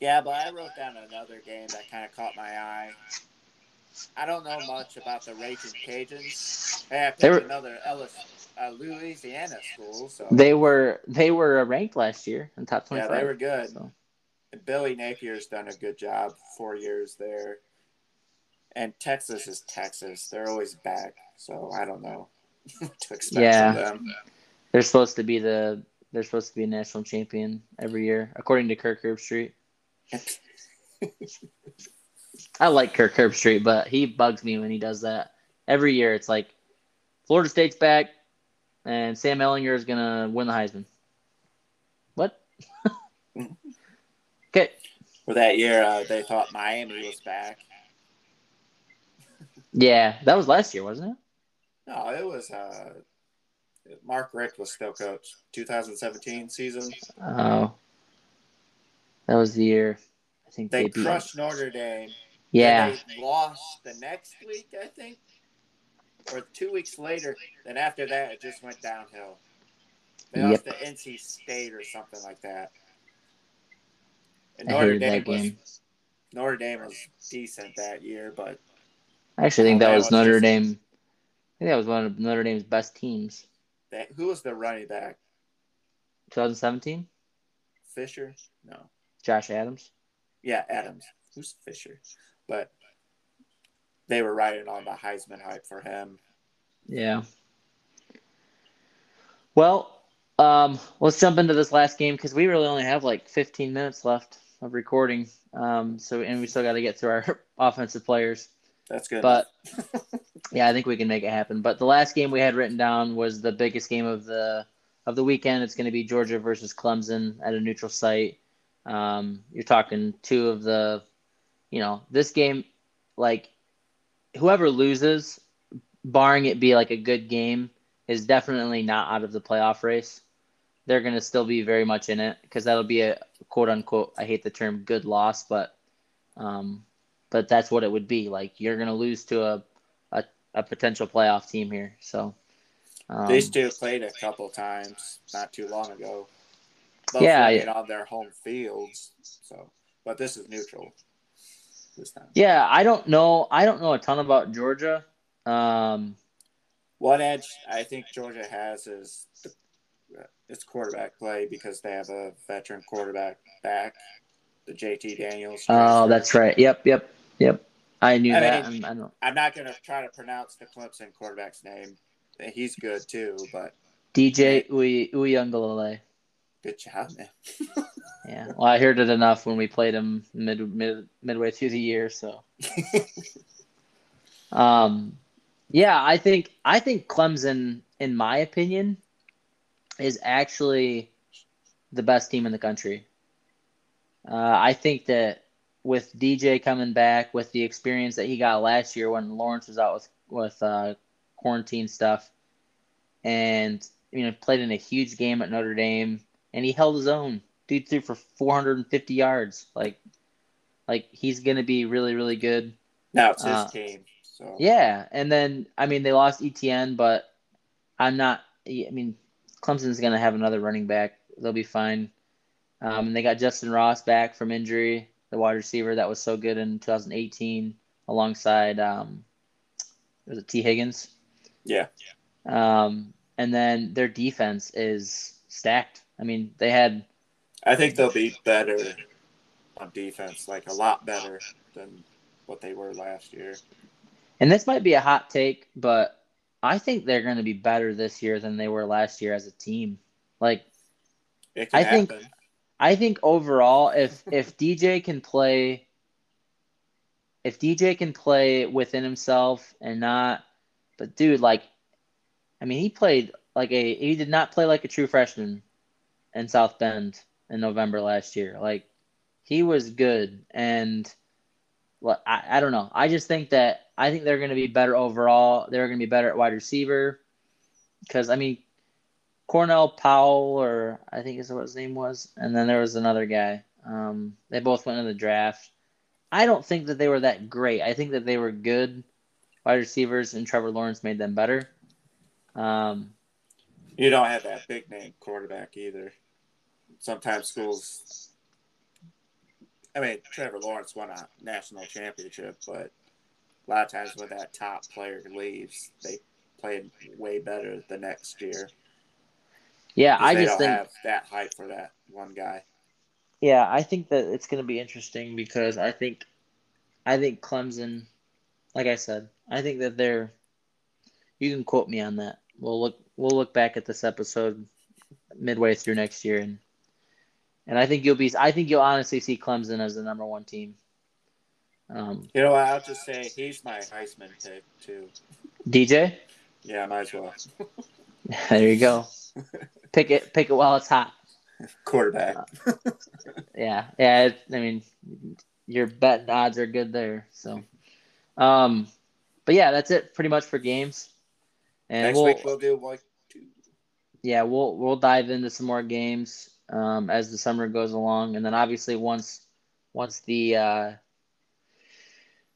yeah, but I wrote down another game that kind of caught my eye. I don't know much about the Raging Cajuns. Hey, I picked They were- another Ellis, uh, Louisiana school, so They were they were ranked last year in top twenty yeah, they were good. So. Billy Napier's done a good job. Four years there, and Texas is Texas. They're always back, so I don't know what to expect Yeah. from them. They're supposed to be the they're supposed to be a national champion every year, according to Kirk Herbstreit. I like Kirk Herbstreit, but he bugs me when he does that. Every year, it's like Florida State's back, and Sam Ehlinger is gonna win the Heisman. What? okay. For that year, uh, they thought Miami was back. Yeah, that was last year, wasn't it? No, it was uh, Mark Richt was still coach. 2017 season. Oh, that was the year. I think they, They crushed Notre Dame. Yeah, they lost the next week, I think, or two weeks later. Then after that, it just went downhill. They lost to NC State or something like that. And I Notre Dame that was game. Notre Dame was decent that year, but I actually think that was Notre Dame. I think that was one of Notre Dame's best teams. that, who was the running back? 2017, Fisher? No. Josh Adams. Yeah, Adams. Who's Fisher? But they were riding on the Heisman hype for him. Yeah. Well, um, let's jump into this last game because we really only have like 15 minutes left of recording. Um, so and we still got to get through our offensive players. That's good. But yeah, I think we can make it happen. But the last game we had written down was the biggest game of the of the weekend, it's going to be Georgia versus Clemson at a neutral site. Um, you're talking two of the, you know, this game, like whoever loses, barring it be like a good game, is definitely not out of the playoff race. They're going to still be very much in it because that'll be a quote unquote, I hate the term good loss, but, um, but that's what it would be. Like you're going to lose to a, a, a potential playoff team here. So, um, These two played a couple times not too long ago. Both yeah, on their home fields. So, but this is neutral this time. Yeah, I don't know. I don't know a ton about Georgia. Um, One edge I think Georgia has is the, its quarterback play because they have a veteran quarterback back, the JT Daniels. Oh, that's right. Yep, yep, yep. I knew I that. Mean, I'm, I'm, not going to try to pronounce the Clemson quarterback's name he's good too. But DJ Uiagalelei. Good job, man. yeah. Well, I heard it enough when we played him mid, mid midway through the year, so. um, yeah, I think I think Clemson, in my opinion, is actually the best team in the country. Uh, I think that with DJ coming back, with the experience that he got last year when Lawrence was out with with uh, quarantine stuff, and you know played in a huge game at Notre Dame, and he held his own. Dude threw for 450 yards. Like, like he's gonna be really really good. Now it's his uh, team. So. Yeah, and then I mean they lost Etienne, but I'm not. I mean, Clemson's gonna have another running back. They'll be fine. Um, and they got Justyn Ross back from injury, the wide receiver that was so good in 2018, alongside um, was it Tee Higgins? Yeah. Um, and then their defense is stacked. I mean, they had. I think they'll be better on defense, like a lot better than what they were last year. And this might be a hot take, but I think they're going to be better this year than they were last year as a team. Like, I happen. think, I think overall, if if DJ can play, if DJ can play within himself and not, but dude, like I mean, he played like a he did not play like a true freshman in South Bend in November last year. Like he was good, and well, I, I don't know. I just think that I think they're going to be better overall. They're going to be better at wide receiver because I mean, Cornell Powell, or I think is what his name was, and then there was another guy. Um, they both went in the draft. I don't think that they were that great. I think that they were good wide receivers, and Trevor Lawrence made them better. Um, you don't have that big name quarterback either. Sometimes schools, I mean, Trevor Lawrence won a national championship, but a lot of times when that top player leaves, they play way better the next year. Yeah, I just think have that hype for that one guy. Yeah, I think that it's going to be interesting because I think, I think Clemson, like I said, I think that they're you can quote me on that. We'll look we'll look back at this episode midway through next year and and I think you'll be I think you'll honestly see Clemson as the number one team. Um, you know, I'll just say he's my Heisman pick too. DJ. Yeah, might as well. there you go. pick it, pick it while it's hot. Quarterback. Uh, yeah, yeah. I mean, your bet odds are good there. So, um, but yeah, that's it pretty much for games. And Next we'll, week we'll do like two. Yeah, we'll we'll dive into some more games um, as the summer goes along, and then obviously once once the uh,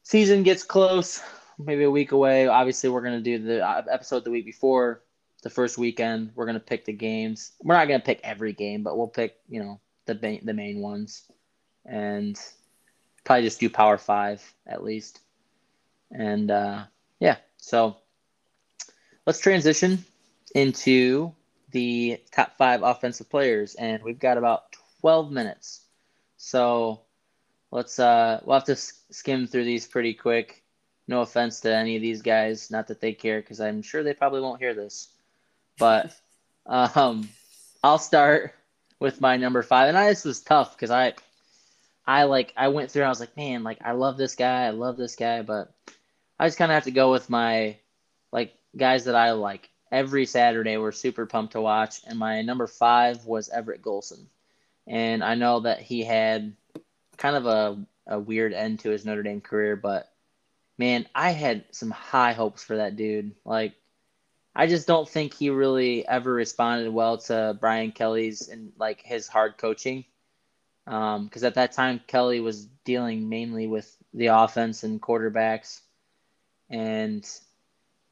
season gets close, maybe a week away. Obviously, we're gonna do the uh, episode the week before the first weekend. We're gonna pick the games. We're not gonna pick every game, but we'll pick you know the main, the main ones, and probably just do Power Five at least. And uh, yeah, so let's transition into the top five offensive players, and we've got about 12 minutes. So let's uh, we'll have to skim through these pretty quick. No offense to any of these guys, not that they care, because I'm sure they probably won't hear this. But um, I'll start with my number five, and I, this was tough because I, I like I went through. I was like, man, like I love this guy, I love this guy, but I just kind of have to go with my like guys that I like every Saturday were super pumped to watch. And my number five was Everett Golson. And I know that he had kind of a, a weird end to his Notre Dame career, but man, I had some high hopes for that dude. Like, I just don't think he really ever responded well to Brian Kelly's and like his hard coaching. Because um, at that time, Kelly was dealing mainly with the offense and quarterbacks, and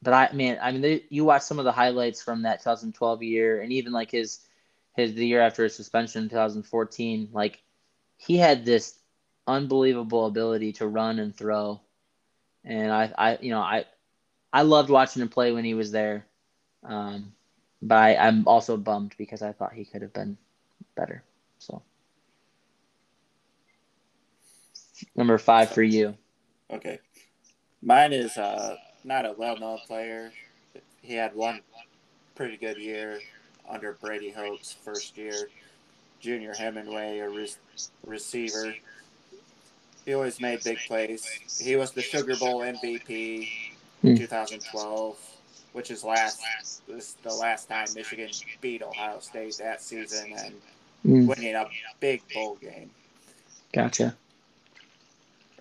but I mean, I mean, they, you watch some of the highlights from that 2012 year, and even like his his the year after his suspension in 2014, like he had this unbelievable ability to run and throw, and I, I, you know, I, I loved watching him play when he was there, um, but I, I'm also bummed because I thought he could have been better. So, number five for you. Okay, mine is uh not a well-known player. He had one pretty good year under Brady Hoke's first year. Junior Hemingway, a re- receiver. He always made big plays. He was the Sugar Bowl MVP in 2012, which is last this the last time Michigan beat Ohio State that season and mm. winning a big bowl game. Gotcha.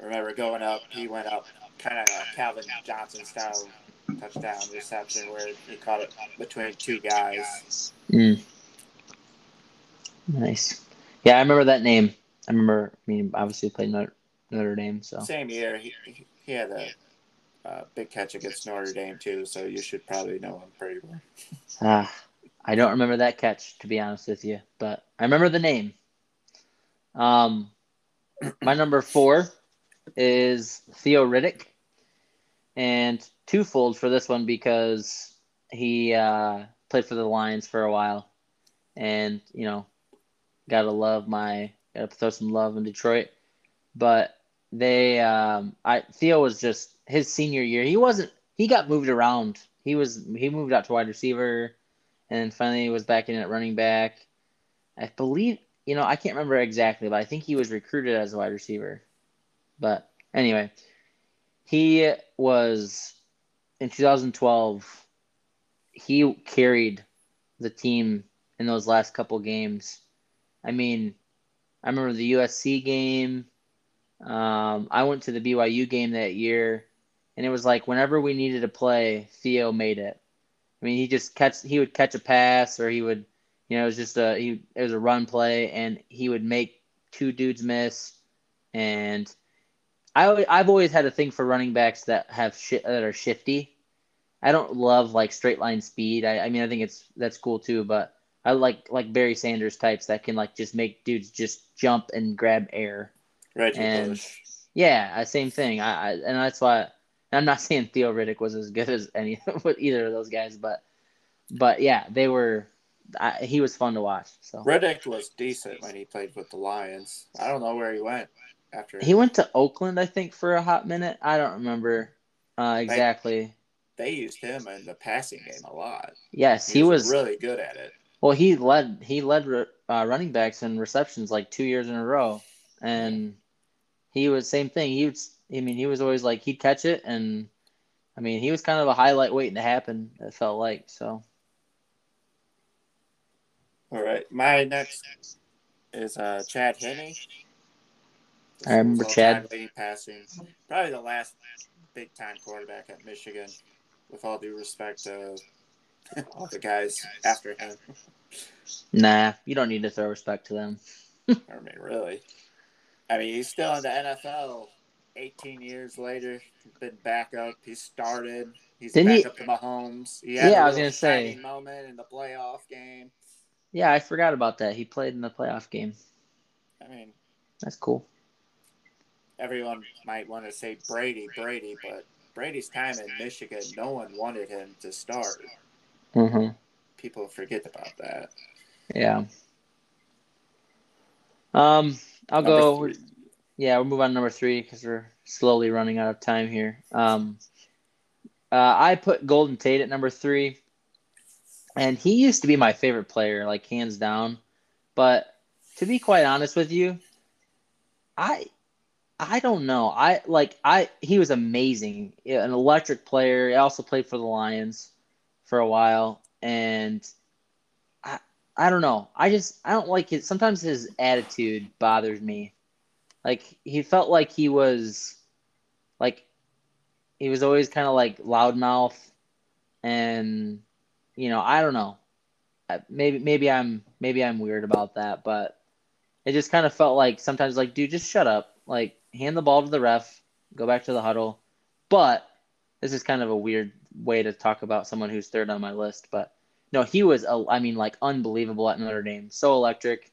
remember going up, he went up kind of Calvin Johnson style touchdown reception where he caught it between two guys. Mm. Nice. Yeah, I remember that name. I remember. I mean, obviously played Notre, Notre Dame. So same year, he, he had a uh, big catch against Notre Dame too. So you should probably know him pretty well. Ah, I don't remember that catch to be honest with you, but I remember the name. Um, my number four is Theo Riddick and twofold for this one because he uh, played for the Lions for a while, and you know, gotta love my gotta throw some love in Detroit. But they, um, I Theo was just his senior year. He wasn't. He got moved around. He was he moved out to wide receiver, and finally was back in at running back. I believe you know I can't remember exactly, but I think he was recruited as a wide receiver. But anyway, he was in 2012. He carried the team in those last couple games. I mean, I remember the USC game. Um, I went to the BYU game that year, and it was like whenever we needed to play, Theo made it. I mean, he just catch he would catch a pass, or he would, you know, it was just a he it was a run play, and he would make two dudes miss, and I I've always had a thing for running backs that have shit that are shifty. I don't love like straight line speed. I, I mean I think it's that's cool too, but I like like Barry Sanders types that can like just make dudes just jump and grab air. Right. And yeah, same thing. I, I and that's why I'm not saying Theo Riddick was as good as any with either of those guys, but but yeah, they were. I, he was fun to watch. So Riddick was decent when he played with the Lions. I don't know where he went after he went to Oakland, I think, for a hot minute. I don't remember uh, exactly. They, they, used him in the passing game a lot. Yes, he, he was, was, really good at it. Well, he led he led uh, running backs in receptions like two years in a row, and he was same thing. He was, I mean, he was always like he'd catch it, and I mean, he was kind of a highlight waiting to happen. It felt like so. All right, my next is uh, Chad Henne. I remember Chad. passing. Probably the last big time quarterback at Michigan, with all due respect to all the guys after him. Nah, you don't need to throw respect to them. I mean, really. I mean, he's still in the NFL 18 years later. he's Been back up. He started. He's Didn't back he... up to Mahomes. He yeah, I was gonna say moment in the playoff game. Yeah, I forgot about that. He played in the playoff game. I mean, that's cool everyone might want to say Brady, Brady, but Brady's time in Michigan, no one wanted him to start. Mm-hmm. People forget about that. Yeah. Um, I'll number go. Three. Yeah, we'll move on to number three because we're slowly running out of time here. Um, uh, I put Golden Tate at number three, and he used to be my favorite player, like hands down. But to be quite honest with you, I I don't know. I like I he was amazing, an electric player. He also played for the Lions for a while, and I I don't know. I just I don't like it. Sometimes his attitude bothers me. Like he felt like he was like he was always kind of like loudmouth, and you know I don't know. Maybe maybe I'm maybe I'm weird about that, but it just kind of felt like sometimes like dude just shut up like hand the ball to the ref go back to the huddle. But this is kind of a weird way to talk about someone who's third on my list but no he was i mean like unbelievable at notre dame. So electric.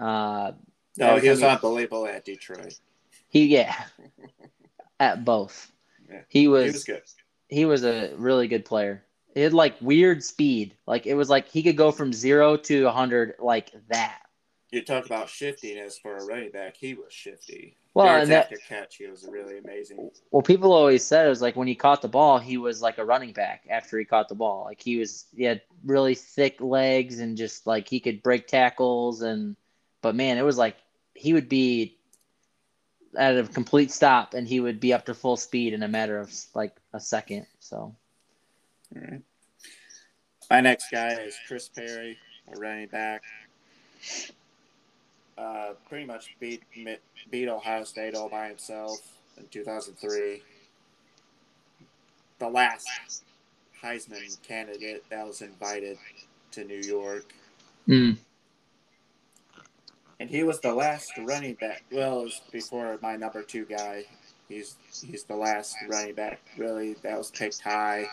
Uh no he was unbelievable at detroit. He yeah at both. Yeah. he was he was good. he was a really good player. It had like weird speed. Like it was like he could go from zero to 100 like that. You talk about shiftiness for a running back. He was shifty. Well, Yards and that, after catch, he was really amazing. Well, people always said it was like when he caught the ball, he was like a running back after he caught the ball. Like he was, he had really thick legs and just like he could break tackles and, but man, it was like he would be at a complete stop and he would be up to full speed in a matter of like a second. So, all right. My next guy is Chris Perry, a running back. Uh, pretty much beat beat Ohio State all by himself in 2003. The last Heisman candidate that was invited to New York. Mm. And he was the last running back. Well, it was before my number two guy. He's he's the last running back really that was picked high,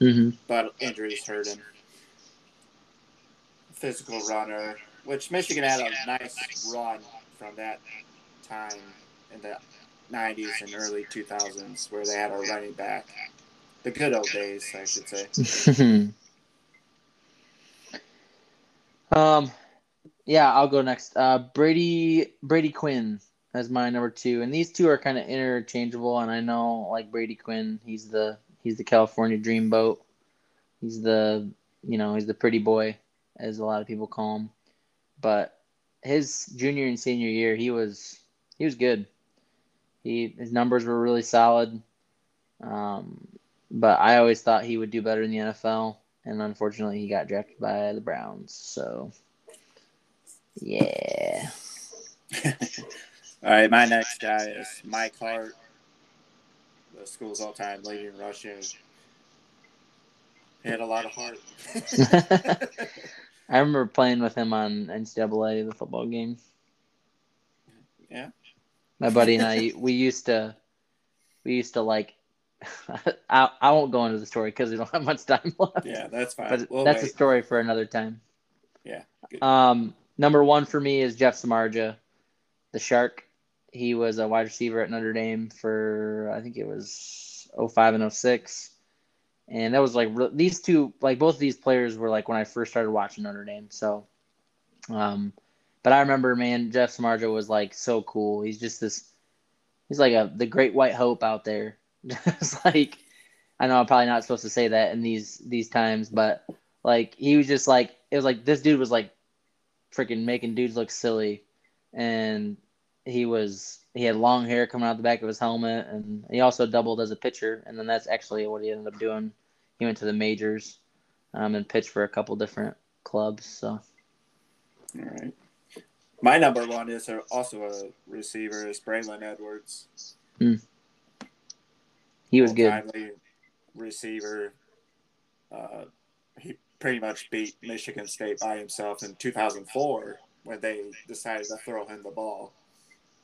mm-hmm. but injuries hurt him. Physical runner, which Michigan had a nice run from that time in the 90s and early 2000s where they had a running back. The good old days, I should say. um, yeah, I'll go next. Uh, Brady Brady Quinn as my number two, and these two are kind of interchangeable. And I know, like Brady Quinn, he's the he's the California Dreamboat. He's the you know he's the pretty boy, as a lot of people call him but his junior and senior year, he was he was good. He his numbers were really solid. Um, but I always thought he would do better in the NFL, and unfortunately, he got drafted by the Browns. So, yeah. all right, my next guy is Mike Hart, the school's all-time leading rusher. He had a lot of heart. I remember playing with him on NCAA the football game. Yeah. My buddy and I we used to we used to like I, I won't go into the story because we don't have much time left. Yeah, that's fine. But we'll that's wait. a story for another time. Yeah. Good. Um, number one for me is Jeff Samardzija, the Shark. He was a wide receiver at Notre Dame for I think it was 05 and 06 and that was like these two like both of these players were like when I first started watching Notre Dame. So, um, but I remember, man, Jeff Samardzija was like so cool. He's just this. He's like a the great white hope out there. Just like I know I'm probably not supposed to say that in these these times, but like he was just like it was like this dude was like freaking making dudes look silly, and he was he had long hair coming out the back of his helmet, and he also doubled as a pitcher, and then that's actually what he ended up doing. He went to the majors, um, and pitched for a couple different clubs. So, all right. My number one is also a receiver is Braylon Edwards. Hmm. He was good. Receiver. Uh, he pretty much beat Michigan State by himself in 2004 when they decided to throw him the ball.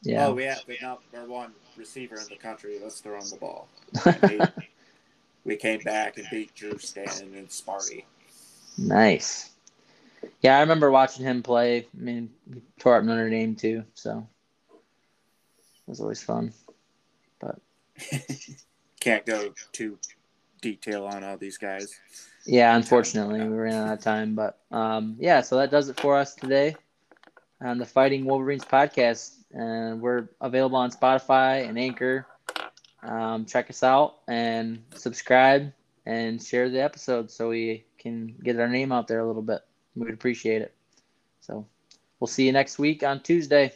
Yeah. Oh, we have number one receiver in the country. Let's throw him the ball. He, we came back and beat Drew Stanton and Smarty. Nice. Yeah, I remember watching him play. I mean, he tore up Notre Dame too, so it was always fun. But can't go too detail on all these guys. Yeah, unfortunately, we ran out of time. But um, yeah, so that does it for us today on the Fighting Wolverines podcast. And we're available on Spotify and Anchor. Um, check us out and subscribe and share the episode so we can get our name out there a little bit. We'd appreciate it. So we'll see you next week on Tuesday.